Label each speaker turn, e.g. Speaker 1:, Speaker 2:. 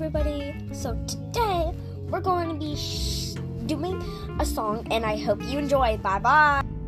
Speaker 1: everybody. So today we're going to be sh- doing a song, and I hope you enjoy. Bye bye.